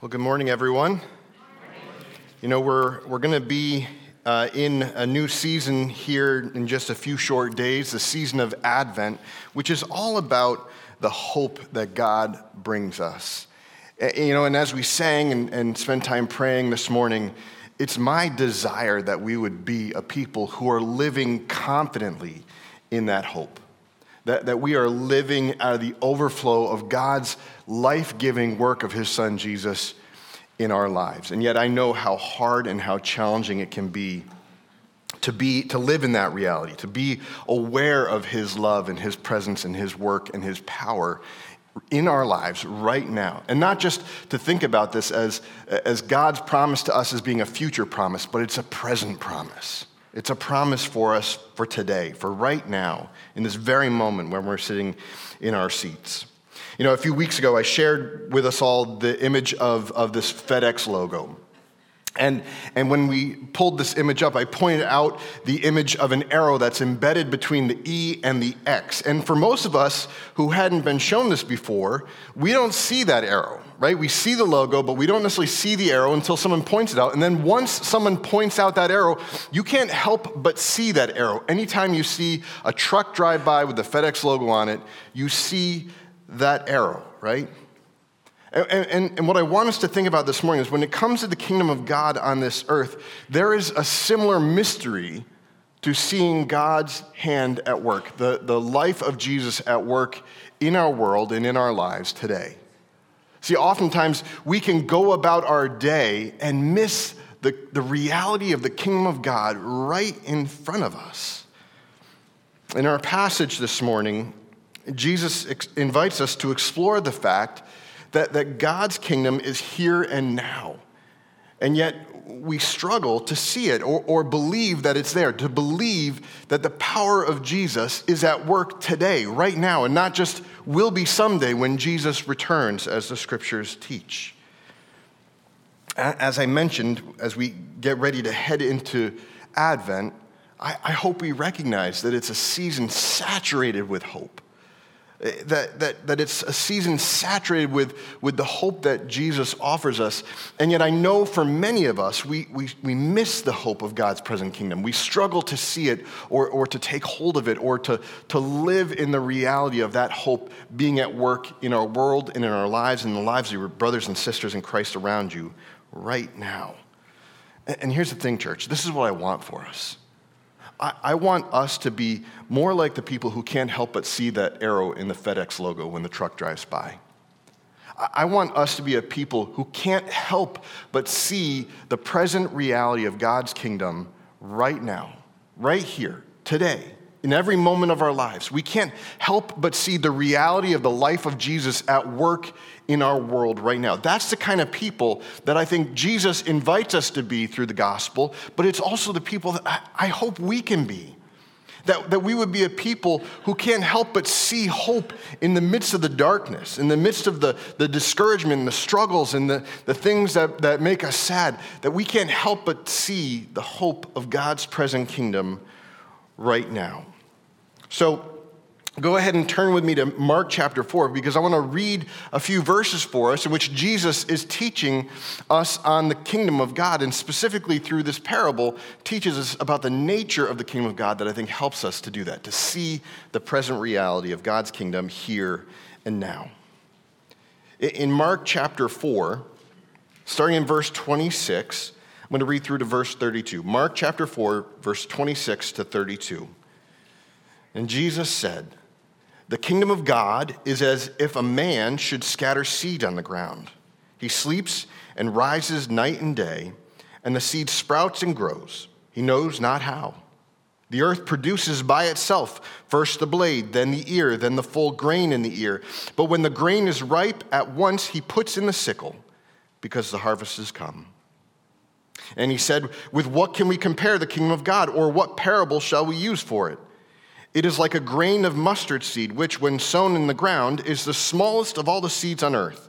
Well, good morning, everyone. You know, we're, we're going to be uh, in a new season here in just a few short days, the season of Advent, which is all about the hope that God brings us. You know, and as we sang and, and spent time praying this morning, it's my desire that we would be a people who are living confidently in that hope that, that we are living out of the overflow of God's life giving work of His Son Jesus in our lives. And yet I know how hard and how challenging it can be to be to live in that reality to be aware of his love and his presence and his work and his power in our lives right now and not just to think about this as as god's promise to us as being a future promise but it's a present promise it's a promise for us for today, for right now, in this very moment when we're sitting in our seats. You know, a few weeks ago, I shared with us all the image of, of this FedEx logo. And, and when we pulled this image up, I pointed out the image of an arrow that's embedded between the E and the X. And for most of us who hadn't been shown this before, we don't see that arrow, right? We see the logo, but we don't necessarily see the arrow until someone points it out. And then once someone points out that arrow, you can't help but see that arrow. Anytime you see a truck drive by with the FedEx logo on it, you see that arrow, right? And, and, and, what I want us to think about this morning is when it comes to the kingdom of God on this earth, there is a similar mystery to seeing God's hand at work, the, the life of Jesus at work in our world and in our lives today. See, oftentimes we can go about our day and miss the, the reality of the kingdom of God right in front of us. In our passage this morning, Jesus ex- invites us to explore the fact that, that God's kingdom is here and now. And yet we struggle to see it or, or believe that it's there, to believe that the power of Jesus is at work today, right now, and not just will be someday when Jesus returns, as the scriptures teach. As I mentioned, as we get ready to head into Advent, I, I hope we recognize that it's a season saturated with hope that, that, that it's a season saturated with, with the hope that Jesus offers us. And yet, I know for many of us, we, we, we miss the hope of God's present kingdom. We struggle to see it or, or to take hold of it or to, to live in the reality of that hope being at work in our world and in our lives and the lives of your brothers and sisters in Christ around you right now. And here's the thing, church this is what I want for us. I, I want us to be more like the people who can't help but see that arrow in the FedEx logo when the truck drives by. I want us to be a people who can't help but see the present reality of God's kingdom right now, right here, today, in every moment of our lives. We can't help but see the reality of the life of Jesus at work in our world right now. That's the kind of people that I think Jesus invites us to be through the gospel, but it's also the people that I hope we can be. That, that we would be a people who can't help but see hope in the midst of the darkness, in the midst of the, the discouragement, and the struggles, and the, the things that, that make us sad, that we can't help but see the hope of God's present kingdom right now. So, go ahead and turn with me to Mark chapter 4 because I want to read a few verses for us in which Jesus is teaching us on the kingdom of God and specifically through this parable teaches us about the nature of the kingdom of God that I think helps us to do that, to see the present reality of God's kingdom here and now. In Mark chapter 4, starting in verse 26, I'm going to read through to verse 32. Mark chapter 4, verse 26 to 32. And Jesus said, The kingdom of God is as if a man should scatter seed on the ground. He sleeps and rises night and day, and the seed sprouts and grows. He knows not how. The earth produces by itself first the blade, then the ear, then the full grain in the ear. But when the grain is ripe, at once he puts in the sickle, because the harvest has come. And he said, With what can we compare the kingdom of God, or what parable shall we use for it? It is like a grain of mustard seed, which, when sown in the ground, is the smallest of all the seeds on earth.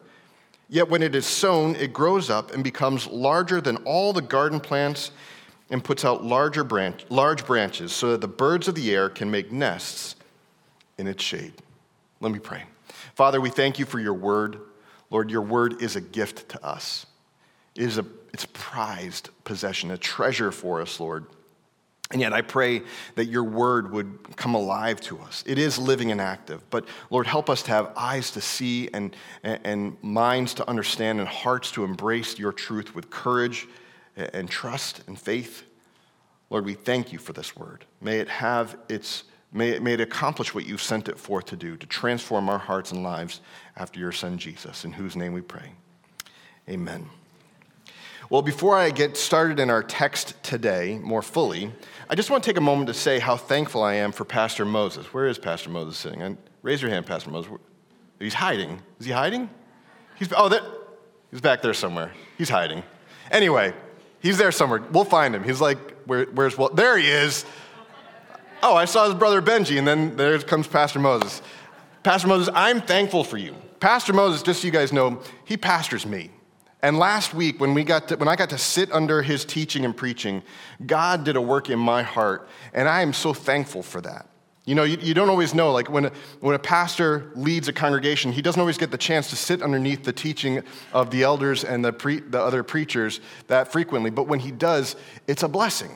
Yet when it is sown, it grows up and becomes larger than all the garden plants and puts out larger branch, large branches so that the birds of the air can make nests in its shade. Let me pray. Father, we thank you for your word. Lord, your word is a gift to us. It is a, it's prized possession, a treasure for us, Lord. And yet, I pray that your word would come alive to us. It is living and active. But Lord, help us to have eyes to see and, and, minds to understand and hearts to embrace your truth with courage and trust and faith. Lord, we thank you for this word. May it have its, may it, may it accomplish what you've sent it forth to do, to transform our hearts and lives after your son Jesus, in whose name we pray. Amen. Well, before I get started in our text today more fully, I just want to take a moment to say how thankful I am for Pastor Moses. Where is Pastor Moses sitting? And raise your hand, Pastor Moses. He's hiding. Is he hiding? He's, oh, that, he's back there somewhere. He's hiding. Anyway, he's there somewhere. We'll find him. He's like, Where, where's, well, there he is. Oh, I saw his brother Benji, and then there comes Pastor Moses. Pastor Moses, I'm thankful for you. Pastor Moses, just so you guys know, he pastors me. And last week, when, we got to, when I got to sit under his teaching and preaching, God did a work in my heart, and I am so thankful for that. You know, you, you don't always know, like when a, when a pastor leads a congregation, he doesn't always get the chance to sit underneath the teaching of the elders and the, pre, the other preachers that frequently. But when he does, it's a blessing.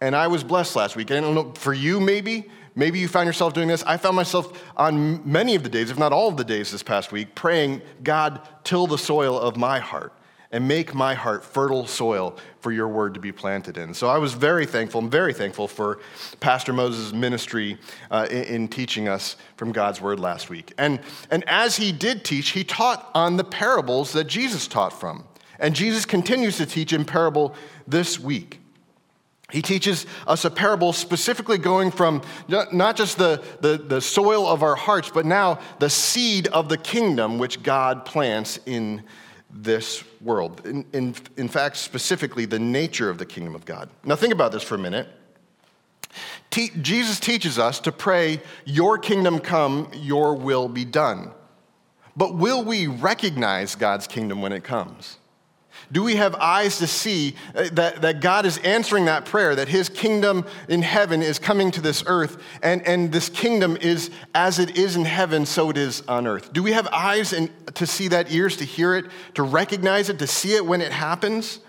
And I was blessed last week. I don't know, for you maybe, maybe you found yourself doing this. I found myself on many of the days, if not all of the days this past week, praying, God, till the soil of my heart and make my heart fertile soil for your word to be planted in. So I was very thankful. I'm very thankful for Pastor Moses' ministry uh, in, in, teaching us from God's word last week. And, and as he did teach, he taught on the parables that Jesus taught from. And Jesus continues to teach in parable this week. He teaches us a parable specifically going from not just the, the, the soil of our hearts, but now the seed of the kingdom which God plants in this world. In, in, in fact, specifically, the nature of the kingdom of God. Now, think about this for a minute. Te- Jesus teaches us to pray, Your kingdom come, Your will be done. But will we recognize God's kingdom when it comes? Do we have eyes to see uh, that, that God is answering that prayer, that his kingdom in heaven is coming to this earth, and, and this kingdom is as it is in heaven, so it is on earth? Do we have eyes in, to see that, ears to hear it, to recognize it, to see it when it happens?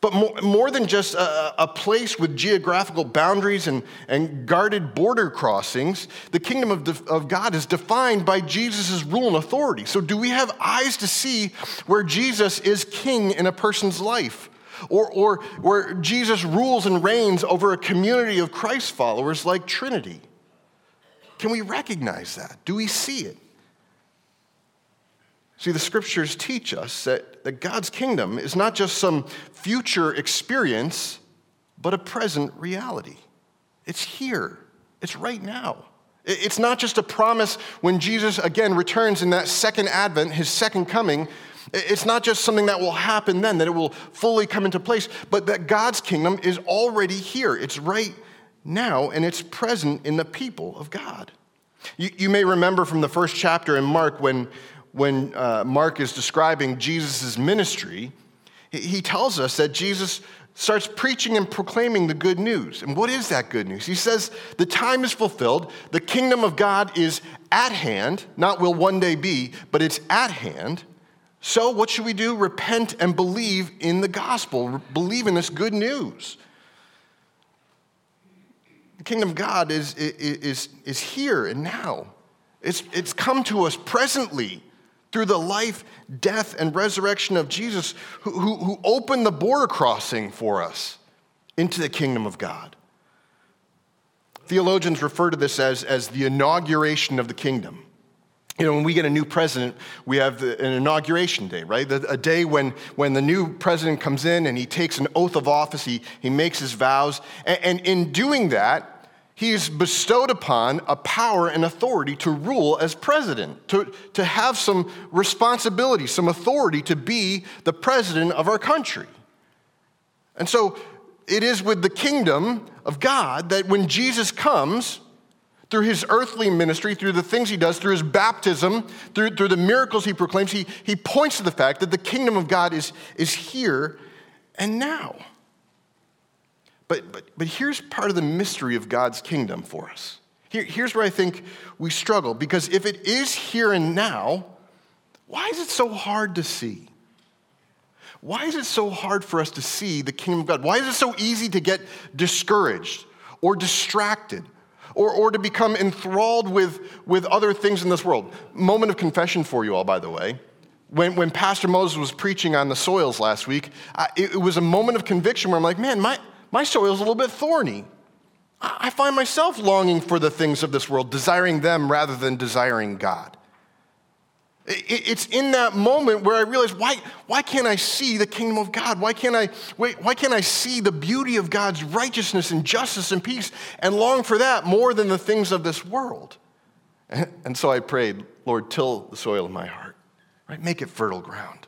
But more, more than just a, a, place with geographical boundaries and, and guarded border crossings, the kingdom of, de, of God is defined by Jesus' rule and authority. So, do we have eyes to see where Jesus is king in a person's life? Or, or where Jesus rules and reigns over a community of Christ followers like Trinity? Can we recognize that? Do we see it? See, the scriptures teach us that, that God's kingdom is not just some future experience, but a present reality. It's here, it's right now. It's not just a promise when Jesus again returns in that second advent, his second coming. It's not just something that will happen then, that it will fully come into place, but that God's kingdom is already here. It's right now, and it's present in the people of God. You, you may remember from the first chapter in Mark when, when uh, Mark is describing Jesus' ministry, he tells us that Jesus starts preaching and proclaiming the good news. And what is that good news? He says, The time is fulfilled, the kingdom of God is at hand, not will one day be, but it's at hand. So, what should we do? Repent and believe in the gospel, believe in this good news. The kingdom of God is, is, is here and now. It's, it's come to us presently through the life, death, and resurrection of Jesus, who, who, who, opened the border crossing for us into the kingdom of God. Theologians refer to this as, as the inauguration of the kingdom. You know, when we get a new president, we have an inauguration day, right? The, a day when, when the new president comes in and he takes an oath of office, he, he makes his vows. And, and in doing that, he's bestowed upon a power and authority to rule as president, to, to have some responsibility, some authority to be the president of our country. And so it is with the kingdom of God that when Jesus comes, through his earthly ministry, through the things he does, through his baptism, through, through the miracles he proclaims, he, he points to the fact that the kingdom of God is, is here and now. But, but, but here's part of the mystery of God's kingdom for us. Here, here's where I think we struggle, because if it is here and now, Why is it so hard to see? Why is it so hard for us to see the kingdom of God? Why is it so easy to get discouraged or distracted or, or to become enthralled with, with other things in this world? Moment of confession for you all, by the way. When, when Pastor Moses was preaching on the soils last week, I, it, it was a moment of conviction where I'm like, man, my, my soil is a little bit thorny. I, find myself longing for the things of this world, desiring them rather than desiring God. It's in that moment where I realize why, why can't I see the kingdom of God? Why can't, I, why can't I see the beauty of God's righteousness and justice and peace and long for that more than the things of this world? And so I prayed, Lord, till the soil of my heart, right? Make it fertile ground.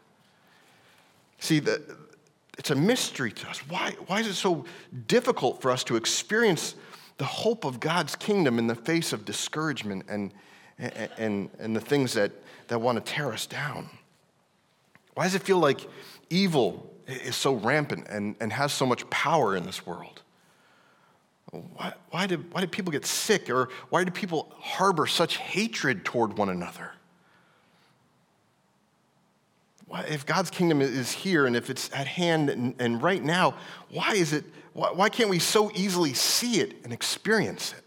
See, the, it's a mystery to us. Why, why is it so difficult for us to experience the hope of God's kingdom in the face of discouragement and, and, and, and the things that that want to tear us down? Why does it feel like evil is so rampant and, and has so much power in this world? Why, why, do, why do people get sick or why do people harbor such hatred toward one another? If God's kingdom is here and if it's at hand and, and right now, why is it, why, why can't we so easily see it and experience it?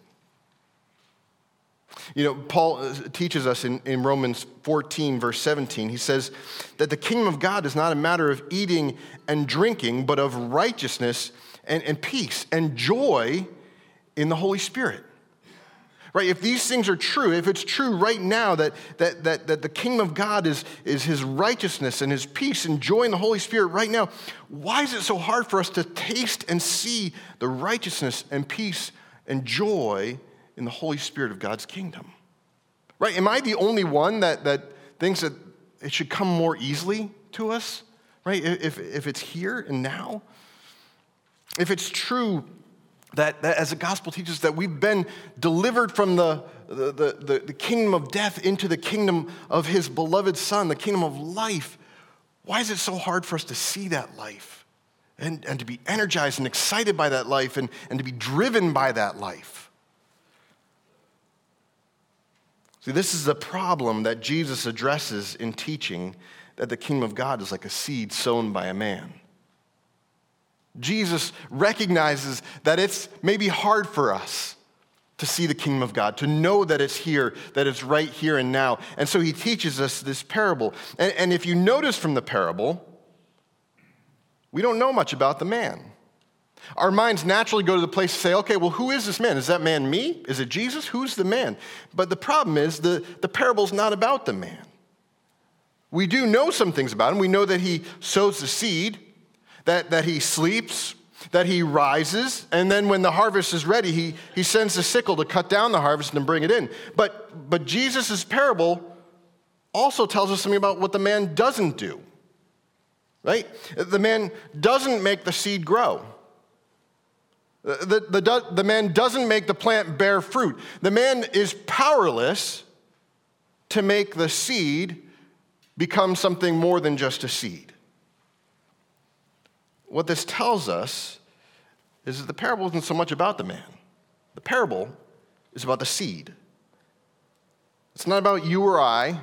You know, Paul uh, teaches us in, in Romans 14, verse 17, he says that the kingdom of God is not a matter of eating and drinking, but of righteousness and, and peace and joy in the Holy Spirit. Right? If these things are true, if it's true right now that, that, that, that the kingdom of God is, is his righteousness and his peace and joy in the Holy Spirit right now, why is it so hard for us to taste and see the righteousness and peace and joy in the Holy Spirit of God's kingdom. Right? Am I the only one that, that thinks that it should come more easily to us? Right? If, if it's here and now? If it's true that, that as the gospel teaches that we've been delivered from the, the, the, the kingdom of death into the kingdom of his beloved son, the kingdom of life, why is it so hard for us to see that life and, and to be energized and excited by that life and, and to be driven by that life? See, this is the problem that Jesus addresses in teaching that the kingdom of God is like a seed sown by a man. Jesus recognizes that it's maybe hard for us to see the kingdom of God, to know that it's here, that it's right here and now. And so he teaches us this parable. And, and if you notice from the parable, we don't know much about the man. Our minds naturally go to the place to say, okay, well, who is this man? Is that man me? Is it Jesus? Who's the man? But the problem is the, the parable's not about the man. We do know some things about him. We know that he sows the seed, that, that he sleeps, that he rises, and then when the harvest is ready, he, he sends the sickle to cut down the harvest and bring it in. But, but Jesus' parable also tells us something about what the man doesn't do, right? The man doesn't make the seed grow. The, the, the man doesn't make the plant bear fruit. The man is powerless to make the seed become something more than just a seed. What this tells us is that the parable isn't so much about the man, the parable is about the seed. It's not about you or I.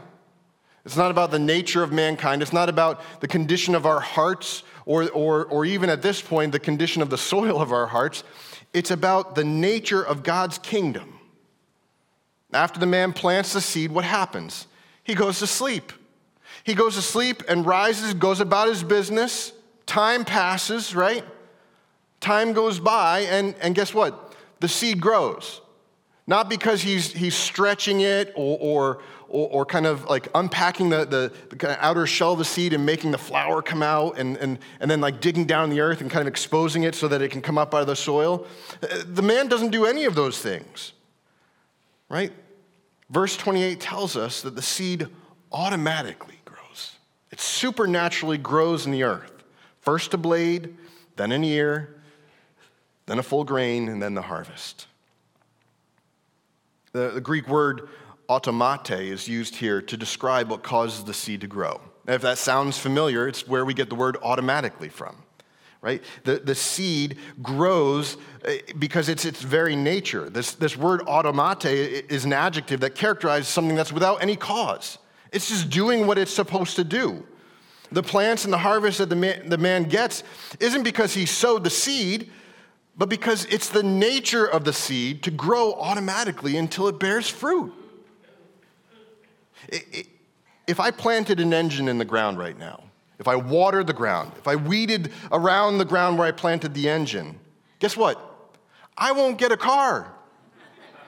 It's not about the nature of mankind. It's not about the condition of our hearts or, or, or even at this point, the condition of the soil of our hearts. It's about the nature of God's kingdom. After the man plants the seed, what happens? He goes to sleep. He goes to sleep and rises, goes about his business. Time passes, right? Time goes by, and, and guess what? The seed grows. Not because he's, he's stretching it or, or, or, or kind of like unpacking the, the, the kind of outer shell of the seed and making the flower come out and, and, and then like digging down the earth and kind of exposing it so that it can come up out of the soil. Uh, the man doesn't do any of those things, right? Verse 28 tells us that the seed automatically grows, it supernaturally grows in the earth. First a blade, then an ear, then a full grain, and then the harvest. The, the Greek word automate is used here to describe what causes the seed to grow. And if that sounds familiar, it's where we get the word automatically from, right? The, the seed grows eh, because it's its very nature. This, this word automate is an adjective that characterizes something that's without any cause. It's just doing what it's supposed to do. The plants and the harvest that the man, the man gets isn't because he sowed the seed, but because it's the nature of the seed to grow automatically until it bears fruit. if I planted an engine in the ground right now, if I watered the ground, if I weeded around the ground where I planted the engine, guess what? I won't get a car.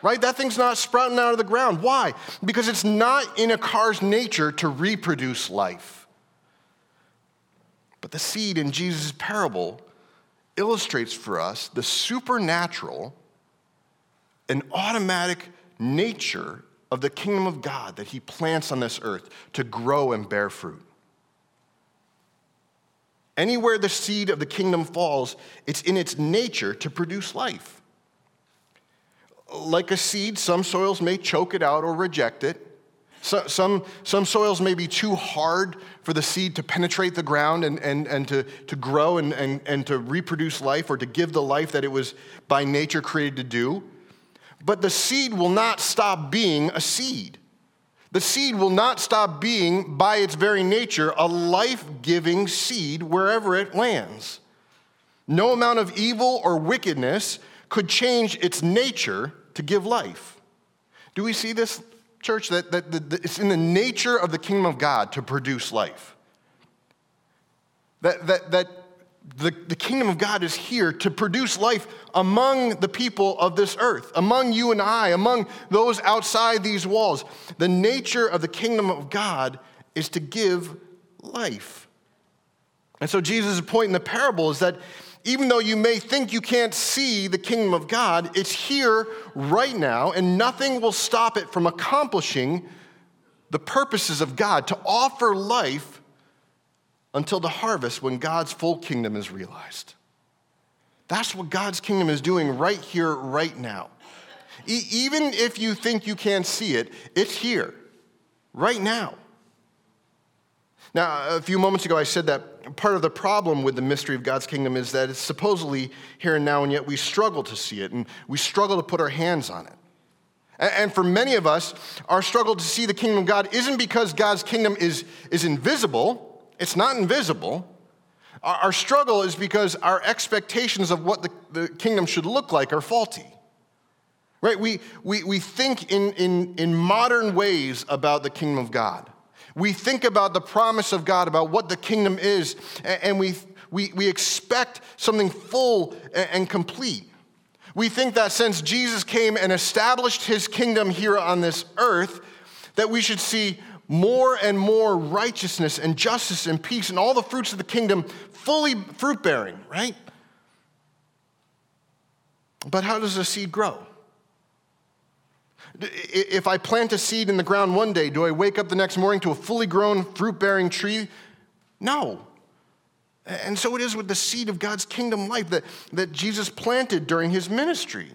Right? That thing's not sprouting out of the ground. Why? Because it's not in a car's nature to reproduce life. The seed in Jesus' parable illustrates for us the supernatural and automatic nature of the kingdom of God that he plants on this earth to grow and bear fruit. Anywhere the seed of the kingdom falls, it's in its nature to produce life. Like a seed, some soils may choke it out or reject it. So, some, some soils may be too hard for the seed to penetrate the ground and, and, and to, to grow and, and, and to reproduce life or to give the life that it was by nature created to do. But the seed will not stop being a seed. The seed will not stop being, by its very nature, a life giving seed wherever it lands. No amount of evil or wickedness could change its nature to give life. Do we see this church, that, that, that it's in the nature of the kingdom of God to produce life. That, that, that the, the kingdom of God is here to produce life among the people of this earth, among you and I, among those outside these walls. The nature of the kingdom of God is to give life. And so Jesus' point in the parable is that even though you may think you can't see the kingdom of God, it's here right now, and nothing will stop it from accomplishing the purposes of God to offer life until the harvest when God's full kingdom is realized. That's what God's kingdom is doing right here, right now. E- even if you think you can't see it, it's here, right now. Now, a few moments ago, I said that part of the problem with the mystery of God's kingdom is that it's supposedly here and now, and yet we struggle to see it, and we struggle to put our hands on it. And for many of us, our struggle to see the kingdom of God isn't because God's kingdom is, is invisible, it's not invisible. Our struggle is because our expectations of what the, the kingdom should look like are faulty. Right? We, we, we think in, in, in modern ways about the kingdom of God. We think about the promise of God, about what the kingdom is, and we, we, we expect something full and complete. We think that since Jesus came and established his kingdom here on this earth, that we should see more and more righteousness and justice and peace and all the fruits of the kingdom fully fruit bearing, right? But how does a seed grow? If I plant a seed in the ground one day, do I wake up the next morning to a fully grown, fruit bearing tree? No. And so it is with the seed of God's kingdom life that, that Jesus planted during his ministry.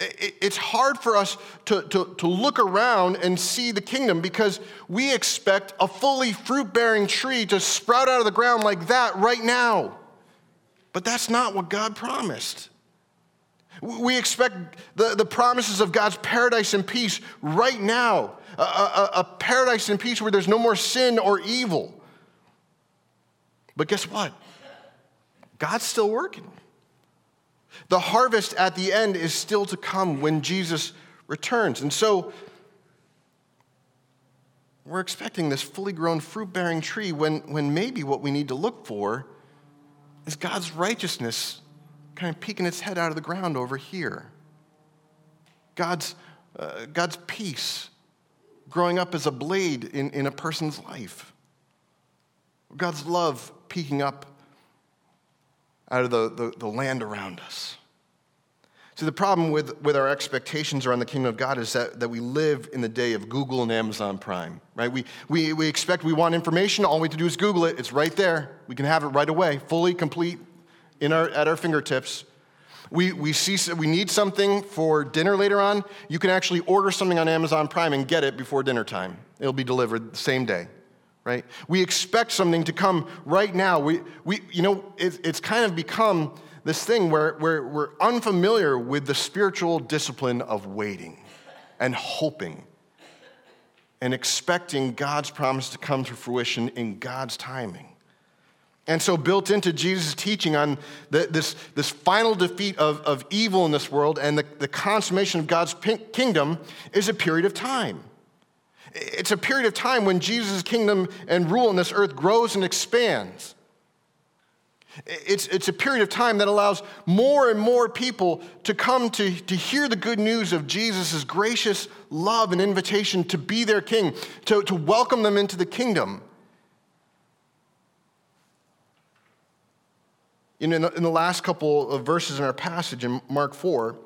It's hard for us to, to, to look around and see the kingdom because we expect a fully fruit bearing tree to sprout out of the ground like that right now. But that's not what God promised. We expect the, the promises of God's paradise and peace right now a, a, a paradise and peace where there's no more sin or evil. But guess what? God's still working. The harvest at the end is still to come when Jesus returns. And so we're expecting this fully grown fruit bearing tree when, when maybe what we need to look for is God's righteousness kind of peeking its head out of the ground over here. God's, uh, God's peace growing up as a blade in, in a person's life. God's love peeking up out of the, the, the land around us. See, the problem with, with our expectations around the kingdom of God is that, that we live in the day of Google and Amazon Prime, right? We, we, we expect we want information, all we have to do is Google it, it's right there. We can have it right away, fully, complete, in our, at our fingertips. We, we, see, we need something for dinner later on. You can actually order something on Amazon Prime and get it before dinner time. It'll be delivered the same day, right? We expect something to come right now. We, we, you know, it, it's kind of become this thing where, where we're unfamiliar with the spiritual discipline of waiting and hoping and expecting God's promise to come to fruition in God's timing. And so, built into Jesus' teaching on the, this, this final defeat of, of evil in this world and the, the consummation of God's kingdom is a period of time. It's a period of time when Jesus' kingdom and rule on this earth grows and expands. It's, it's a period of time that allows more and more people to come to, to hear the good news of Jesus' gracious love and invitation to be their king, to, to welcome them into the kingdom. In, in, the, last couple of verses in our passage in Mark 4,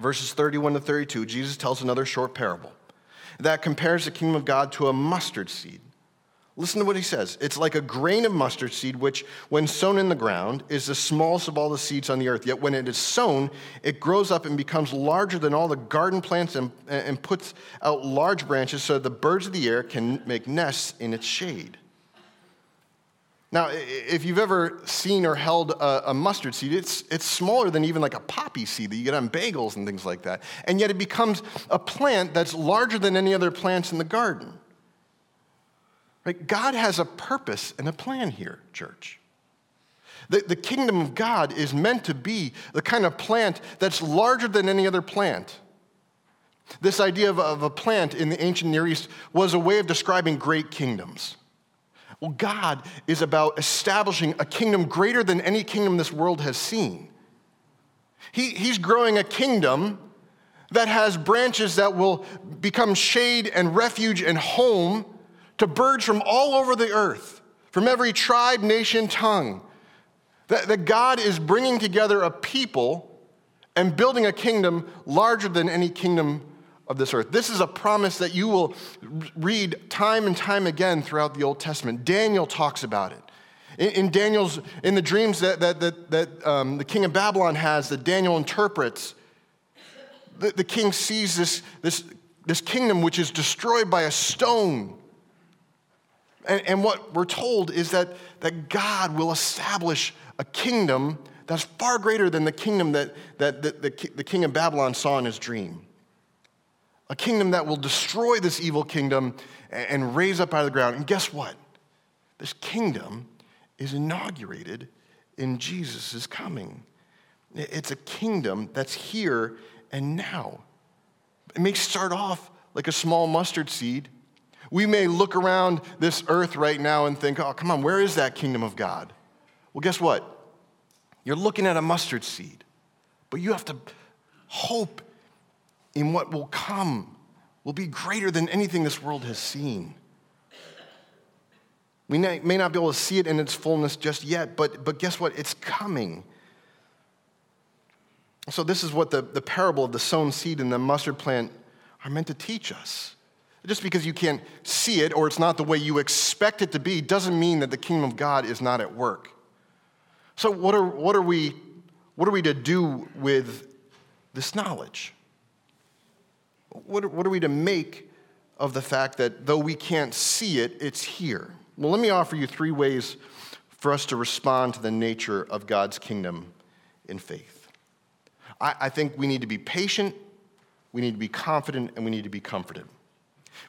verses 31 to 32, Jesus tells another short parable that compares the kingdom of God to a mustard seed Listen to what he says. It's like a grain of mustard seed, which, when sown in the ground, is the smallest of all the seeds on the earth. Yet when it is sown, it grows up and becomes larger than all the garden plants and, and puts out large branches so that the birds of the air can make nests in its shade. Now, if you've ever seen or held a, a, mustard seed, it's, it's smaller than even like a poppy seed that you get on bagels and things like that. And yet it becomes a plant that's larger than any other plants in the garden. Right? God has a purpose and a plan here, church. The, the kingdom of God is meant to be the kind of plant that's larger than any other plant. This idea of, of a plant in the ancient Near East was a way of describing great kingdoms. Well, God is about establishing a kingdom greater than any kingdom this world has seen. He, he's growing a kingdom that has branches that will become shade and refuge and home to birds from all over the earth, from every tribe, nation, tongue. That, that God is bringing together a people and building a kingdom larger than any kingdom of this earth. This is a promise that you will read time and time again throughout the Old Testament. Daniel talks about it. In, in Daniel's, in the dreams that, that, that, that um, the king of Babylon has, that Daniel interprets, the, the king sees this, this, this kingdom which is destroyed by a stone and, and what we're told is that, that God will establish a kingdom that's far greater than the kingdom that, that, that the, the king of Babylon saw in his dream. A kingdom that will destroy this evil kingdom and, raise up out of the ground. And guess what? This kingdom is inaugurated in Jesus' coming. It's a kingdom that's here and now. It may start off like a small mustard seed, we may look around this earth right now and think, oh, come on, where is that kingdom of God? Well, guess what? You're looking at a mustard seed, but you have to hope in what will come will be greater than anything this world has seen. We may not be able to see it in its fullness just yet, but, but guess what? It's coming. So, this is what the, the parable of the sown seed and the mustard plant are meant to teach us. Just because you can't see it or it's not the way you expect it to be doesn't mean that the kingdom of God is not at work. So, what are, what are, we, what are we to do with this knowledge? What, what are we to make of the fact that though we can't see it, it's here? Well, let me offer you three ways for us to respond to the nature of God's kingdom in faith. I, I think we need to be patient, we need to be confident, and we need to be comforted.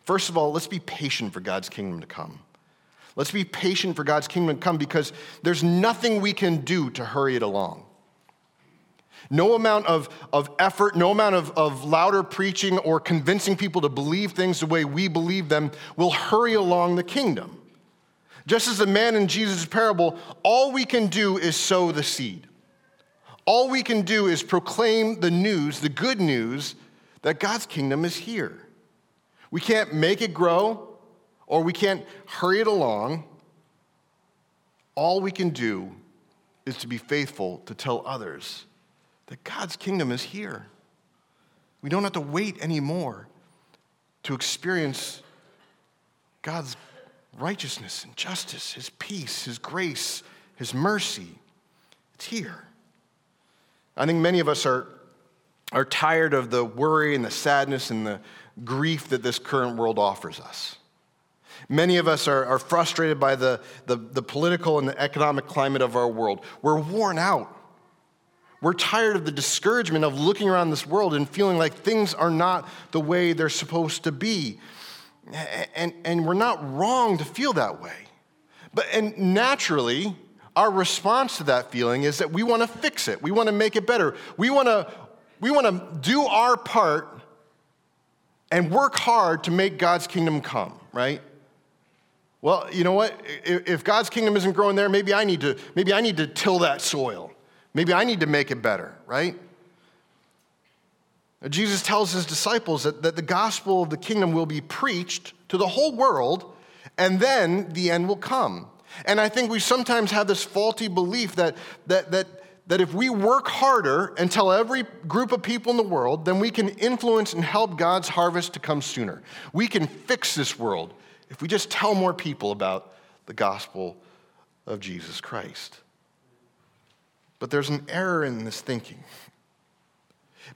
First of all, let's be patient for God's kingdom to come. Let's be patient for God's kingdom to come because there's nothing we can do to hurry it along. No amount of, of effort, no amount of, of louder preaching or convincing people to believe things the way we believe them will hurry along the kingdom. Just as the man in Jesus' parable, all we can do is sow the seed. All we can do is proclaim the news, the good news, that God's kingdom is here. We can't make it grow or we can't hurry it along. All we can do is to be faithful to tell others that God's kingdom is here. We don't have to wait anymore to experience God's righteousness and justice, His peace, His grace, His mercy. It's here. I think many of us are, are tired of the worry and the sadness and the grief that this current world offers us. Many of us are, are frustrated by the, the, the political and the economic climate of our world. We're worn out. We're tired of the discouragement of looking around this world and feeling like things are not the way they're supposed to be. And, and we're not wrong to feel that way. But, and naturally, our response to that feeling is that we want to fix it. We want to make it better. We want to, we want to do our part and work hard to make God's kingdom come, right? Well, you know what? If God's kingdom isn't growing there, maybe I need to, maybe I need to till that soil. Maybe I need to make it better, right? Jesus tells his disciples that, that the gospel of the kingdom will be preached to the whole world, and then the end will come. And I think we sometimes have this faulty belief that, that, that, that if we work harder and tell every group of people in the world, then we can influence and help God's harvest to come sooner. We can fix this world if we just tell more people about the gospel of Jesus Christ. But there's an error in this thinking.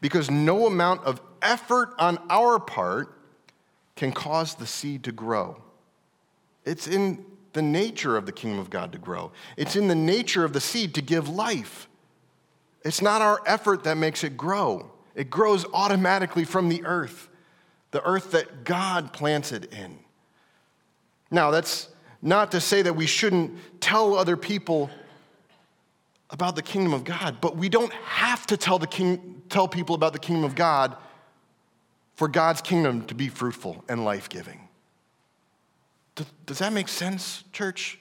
Because no amount of effort on our part can cause the seed to grow. It's in the nature of the kingdom of God to grow, it's in the nature of the seed to give life. It's not our effort that makes it grow, it grows automatically from the earth, the earth that God planted in. Now, that's not to say that we shouldn't tell other people about the kingdom of God, but we don't have to tell, the king, tell people about the kingdom of God for God's kingdom to be fruitful and life giving. Does, does that make sense, church?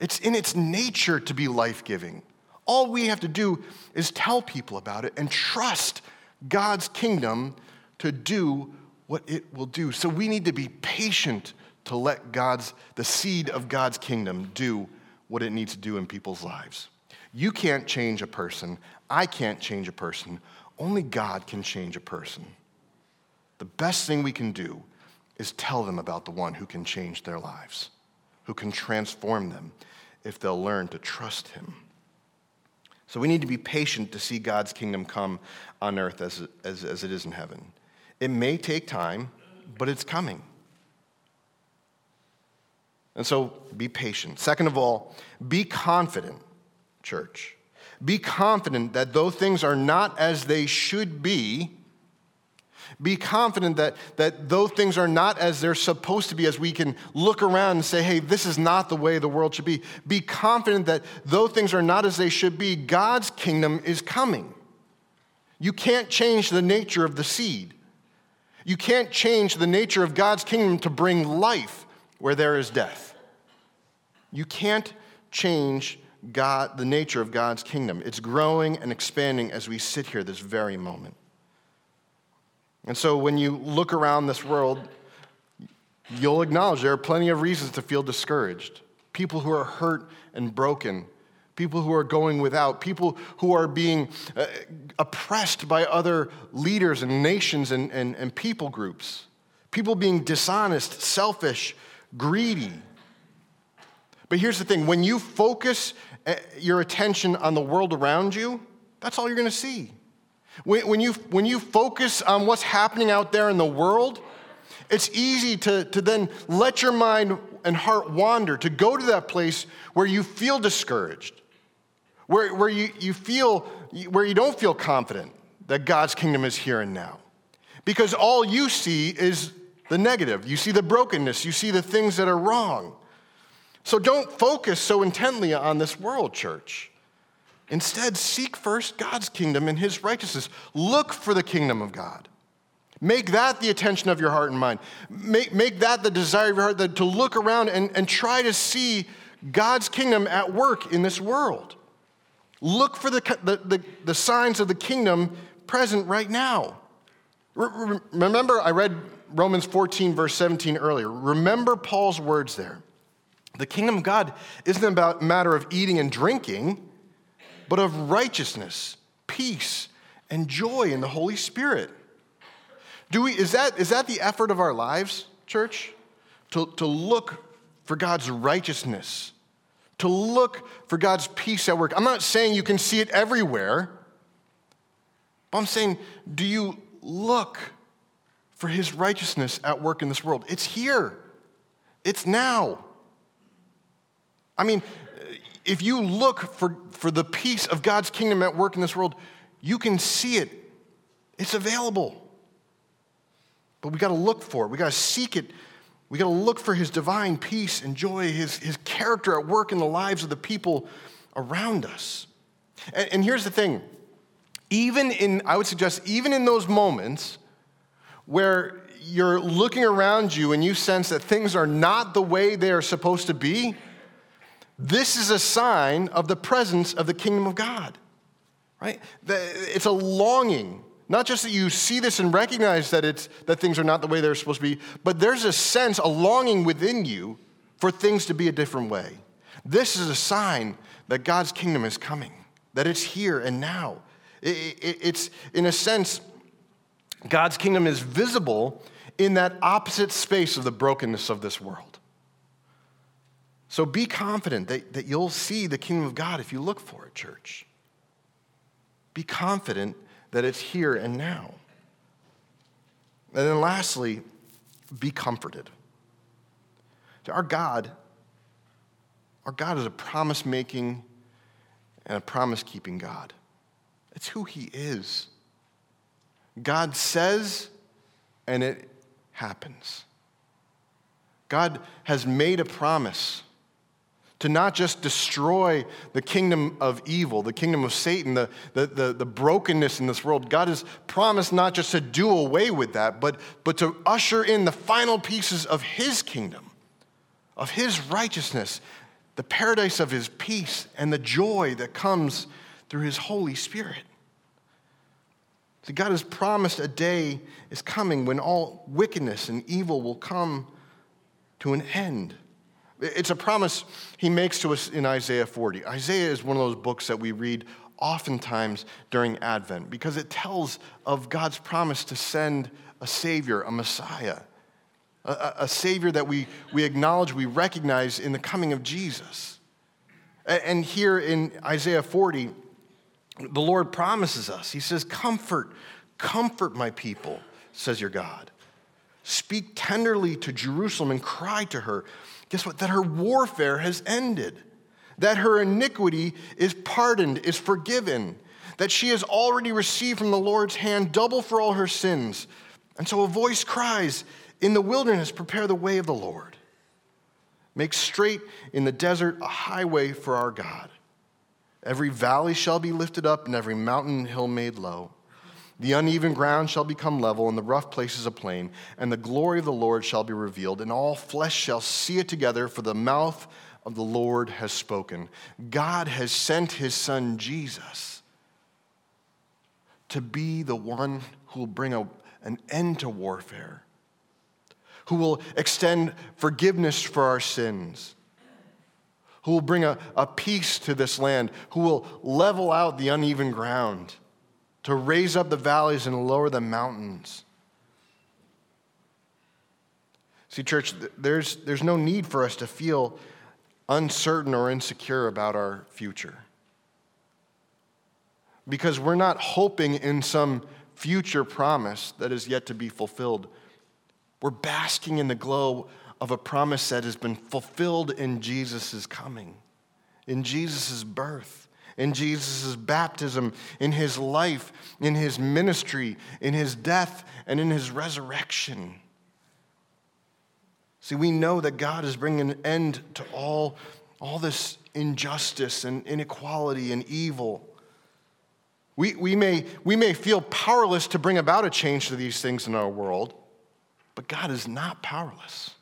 It's in its nature to be life giving. All we have to do is tell people about it and trust God's kingdom to do what it will do. So we need to be patient to let God's the seed of God's kingdom do what it needs to do in people's lives. You can't change a person. I can't change a person. Only God can change a person. The best thing we can do is tell them about the one who can change their lives, who can transform them if they'll learn to trust him. So we need to be patient to see God's kingdom come on earth as, as, as it is in heaven. It may take time, but it's coming. And so be patient. Second of all, be confident church. Be confident that though things are not as they should be, be confident that, that though things are not as they're supposed to be, as we can look around and say, hey, this is not the way the world should be, be confident that though things are not as they should be, God's kingdom is coming. You can't change the nature of the seed. You can't change the nature of God's kingdom to bring life where there is death. You can't change God, the nature of God's kingdom. It's growing and expanding as we sit here this very moment. And so when you look around this world, you'll acknowledge there are plenty of reasons to feel discouraged. People who are hurt and broken, people who are going without, people who are being uh, oppressed by other leaders and nations and, and, and people groups, people being dishonest, selfish, greedy. But here's the thing when you focus Eh, your attention on the world around you, that's all you're going to see. When, you, when you focus on what's happening out there in the world, it's easy to, to then let your mind and heart wander, to go to that place where you feel discouraged, where, where you, you feel, where you don't feel confident that God's kingdom is here and now. Because all you see is the negative. You see the brokenness, you see the things that are wrong. So don't focus so intently on this world, church. Instead, seek first God's kingdom and his righteousness. Look for the kingdom of God. Make that the attention of your heart and mind. Make, make that the desire of your heart to look around and, and try to see God's kingdom at work in this world. Look for the, the, the, the signs of the kingdom present right now. Re- remember, I read Romans 14, verse 17 earlier. Remember Paul's words there. The kingdom of God isn't about a matter of eating and drinking, but of righteousness, peace, and joy in the Holy Spirit. Do we, is, that, is that the effort of our lives, church? To, to look for God's righteousness, to look for God's peace at work. I'm not saying you can see it everywhere, but I'm saying, do you look for His righteousness at work in this world? It's here, it's now. I mean, if you look for, for the peace of God's kingdom at work in this world, you can see it. It's available. But we got to look for it. We got to seek it. We got to look for his divine peace and joy, his, his character at work in the lives of the people around us. And, and here's the thing even in, I would suggest, even in those moments where you're looking around you and you sense that things are not the way they are supposed to be, this is a sign of the presence of the kingdom of God, right? It's a longing, not just that you see this and recognize that, it's, that things are not the way they're supposed to be, but there's a sense, a longing within you for things to be a different way. This is a sign that God's kingdom is coming, that it's here and now. It's, in a sense, God's kingdom is visible in that opposite space of the brokenness of this world. So be confident that, that you'll see the kingdom of God if you look for it, church. Be confident that it's here and now. And then lastly, be comforted. Our God, our God is a promise making and a promise keeping God. It's who He is. God says, and it happens. God has made a promise to not just destroy the kingdom of evil, the kingdom of Satan, the, the, the, the, brokenness in this world. God has promised not just to do away with that, but, but to usher in the final pieces of his kingdom, of his righteousness, the paradise of his peace, and the joy that comes through his Holy Spirit. So God has promised a day is coming when all wickedness and evil will come to an end. It's a promise he makes to us in Isaiah 40. Isaiah is one of those books that we read oftentimes during Advent because it tells of God's promise to send a Savior, a Messiah, a, a Savior that we, we acknowledge, we recognize in the coming of Jesus. And here in Isaiah 40, the Lord promises us. He says, Comfort, comfort my people, says your God. Speak tenderly to Jerusalem and cry to her. Guess what? That her warfare has ended, that her iniquity is pardoned, is forgiven, that she has already received from the Lord's hand double for all her sins. And so a voice cries, In the wilderness, prepare the way of the Lord. Make straight in the desert a highway for our God. Every valley shall be lifted up, and every mountain hill made low. The uneven ground shall become level, and the rough places a plain, and the glory of the Lord shall be revealed, and all flesh shall see it together, for the mouth of the Lord has spoken. God has sent his son Jesus to be the one who will bring a, an end to warfare, who will extend forgiveness for our sins who will bring a, a peace to this land, who will level out the uneven ground, to raise up the valleys and lower the mountains. See, church, there's, there's no need for us to feel uncertain or insecure about our future. Because we're not hoping in some future promise that is yet to be fulfilled. We're basking in the glow of a promise that has been fulfilled in Jesus' coming, in Jesus' birth, in Jesus' baptism, in his life, in his ministry, in his death, and in his resurrection. See, we know that God is bringing an end to all, all this injustice and inequality and evil. We, we, may, we may feel powerless to bring about a change to these things in our world, but God is not powerless.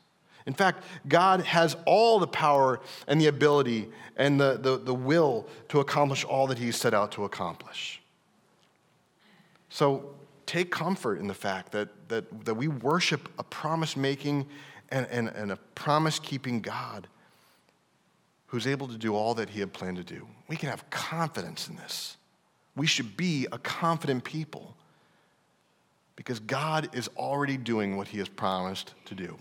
In fact, God has all the power and the ability and the, the, the will to accomplish all that He's set out to accomplish. So take comfort in the fact that, that, that we worship a promise making and, and, and a promise keeping God who's able to do all that He had planned to do. We can have confidence in this. We should be a confident people because God is already doing what He has promised to do.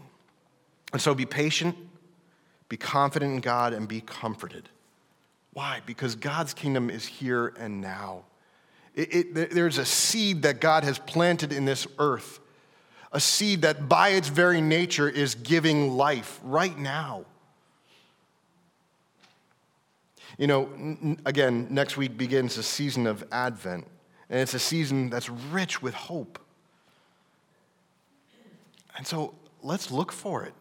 And so be patient, be confident in God, and be comforted. Why? Because God's kingdom is here and now. It, it, there's a seed that God has planted in this earth, a seed that by its very nature is giving life right now. You know, n- again, next week begins a season of Advent, and it's a season that's rich with hope. And so let's look for it.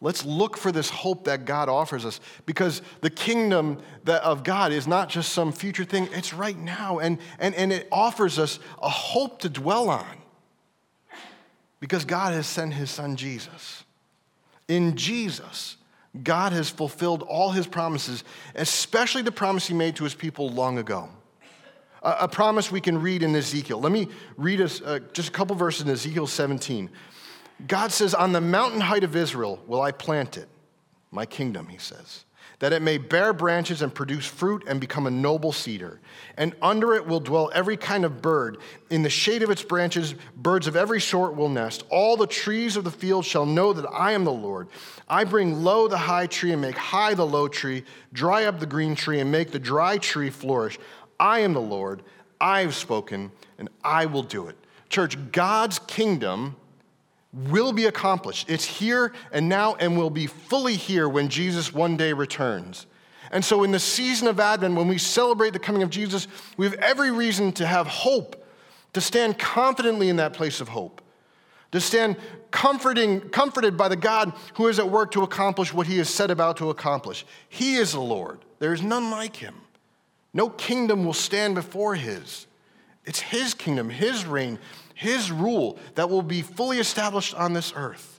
Let's look for this hope that God offers us because the kingdom that, of God is not just some future thing, it's right now. And, and, and it offers us a hope to dwell on because God has sent his son Jesus. In Jesus, God has fulfilled all his promises, especially the promise he made to his people long ago. A, a promise we can read in Ezekiel. Let me read us uh, just a couple verses in Ezekiel 17. God says, On the mountain height of Israel will I plant it, my kingdom, he says, that it may bear branches and produce fruit and become a noble cedar. And under it will dwell every kind of bird. In the shade of its branches, birds of every sort will nest. All the trees of the field shall know that I am the Lord. I bring low the high tree and make high the low tree, dry up the green tree and make the dry tree flourish. I am the Lord. I have spoken, and I will do it. Church, God's kingdom will be accomplished. It's here and now and will be fully here when Jesus one day returns. And so, in the season of Advent, when we celebrate the coming of Jesus, we have every reason to have hope, to stand confidently in that place of hope, to stand comforting, comforted by the God who is at work to accomplish what he is set about to accomplish. He is the Lord, there is none like him. No kingdom will stand before his. It's his kingdom, his reign, his rule that will be fully established on this earth.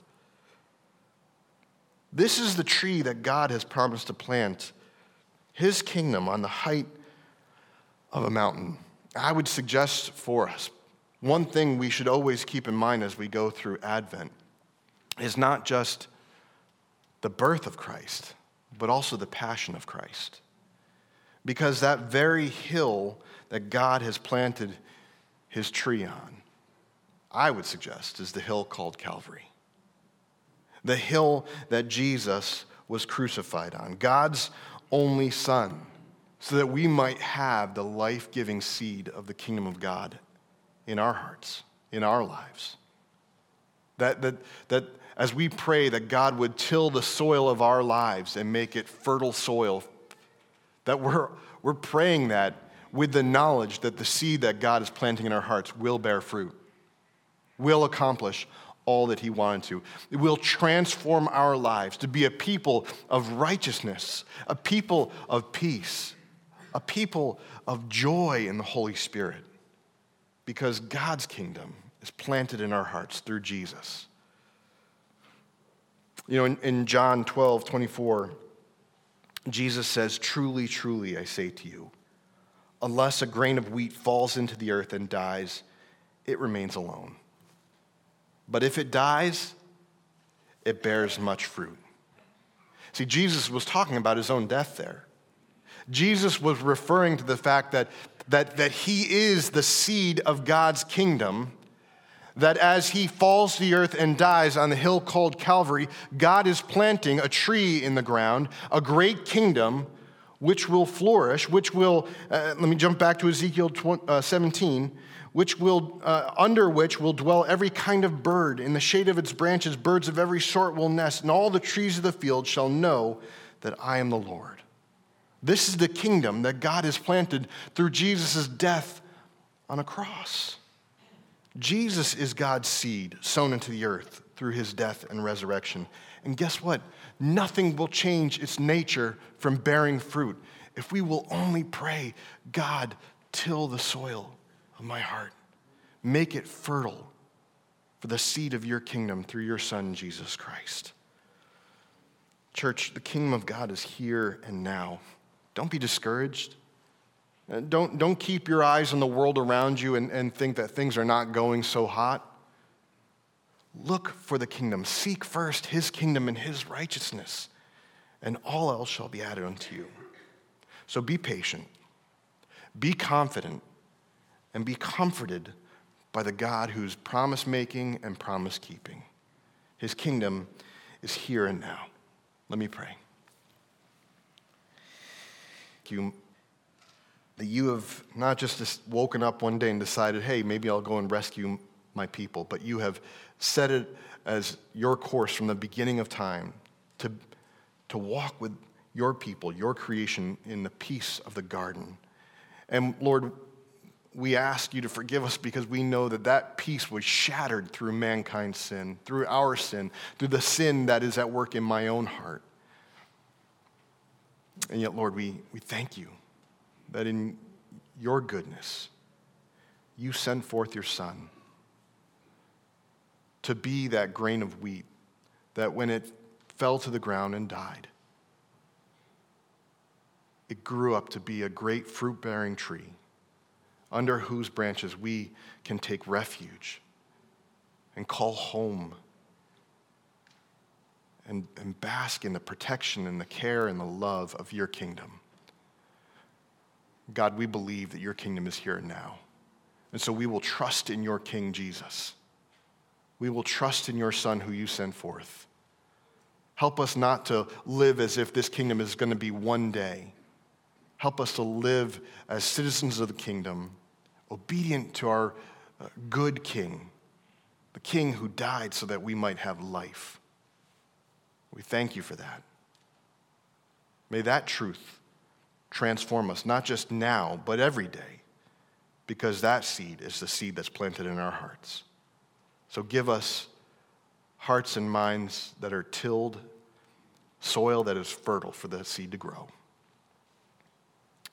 This is the tree that God has promised to plant, his kingdom on the height of a mountain. I would suggest for us one thing we should always keep in mind as we go through Advent is not just the birth of Christ, but also the passion of Christ. Because that very hill that God has planted his tree on I would suggest, is the hill called Calvary. The hill that Jesus was crucified on, God's only Son, so that we might have the life giving seed of the kingdom of God in our hearts, in our lives. That, that, that as we pray that God would till the soil of our lives and make it fertile soil, that we're, we're praying that with the knowledge that the seed that God is planting in our hearts will bear fruit will accomplish all that he wanted to. It will transform our lives to be a people of righteousness, a people of peace, a people of joy in the Holy Spirit, because God's kingdom is planted in our hearts through Jesus. You know, in, in John 12, 24, Jesus says, Truly, truly, I say to you, unless a grain of wheat falls into the earth and dies, it remains alone. But if it dies, it bears much fruit. See, Jesus was talking about his own death there. Jesus was referring to the fact that, that, that he is the seed of God's kingdom, that as he falls to the earth and dies on the hill called Calvary, God is planting a tree in the ground, a great kingdom which will flourish, which will, uh, let me jump back to Ezekiel 20, uh, 17 which will, uh, under which will dwell every kind of bird. In the shade of its branches, birds of every sort will nest, and all the trees of the field shall know that I am the Lord. This is the kingdom that God has planted through Jesus' death on a cross. Jesus is God's seed sown into the earth through his death and resurrection. And guess what? Nothing will change its nature from bearing fruit if we will only pray, God, till the soil of my heart. Make it fertile for the seed of your kingdom through your Son, Jesus Christ. Church, the kingdom of God is here and now. Don't be discouraged. Uh, don't, don't keep your eyes on the world around you and, and think that things are not going so hot. Look for the kingdom. Seek first his kingdom and his righteousness, and all else shall be added unto you. So be patient, be confident, and be comforted by the God who's promise making and promise keeping. His kingdom is here and now. Let me pray. You, that you have not just woken up one day and decided, hey, maybe I'll go and rescue my people, but you have set it as your course from the beginning of time to, to walk with your people, your creation, in the peace of the garden. And Lord, we ask you to forgive us because we know that that peace was shattered through mankind's sin, through our sin, through the sin that is at work in my own heart. And yet, Lord, we, we thank you that in your goodness, you send forth your Son to be that grain of wheat that when it fell to the ground and died, it grew up to be a great fruit bearing tree under whose branches we can take refuge and call home and, and bask in the protection and the care and the love of your kingdom. God, we believe that your kingdom is here and now. And so we will trust in your King Jesus. We will trust in your Son who you sent forth. Help us not to live as if this kingdom is going to be one day. Help us to live as citizens of the kingdom, obedient to our uh, good King, the King who died so that we might have life. We thank you for that. May that truth transform us, not just now, but every day, because that seed is the seed that's planted in our hearts. So give us hearts and minds that are tilled, soil that is fertile for the seed to grow.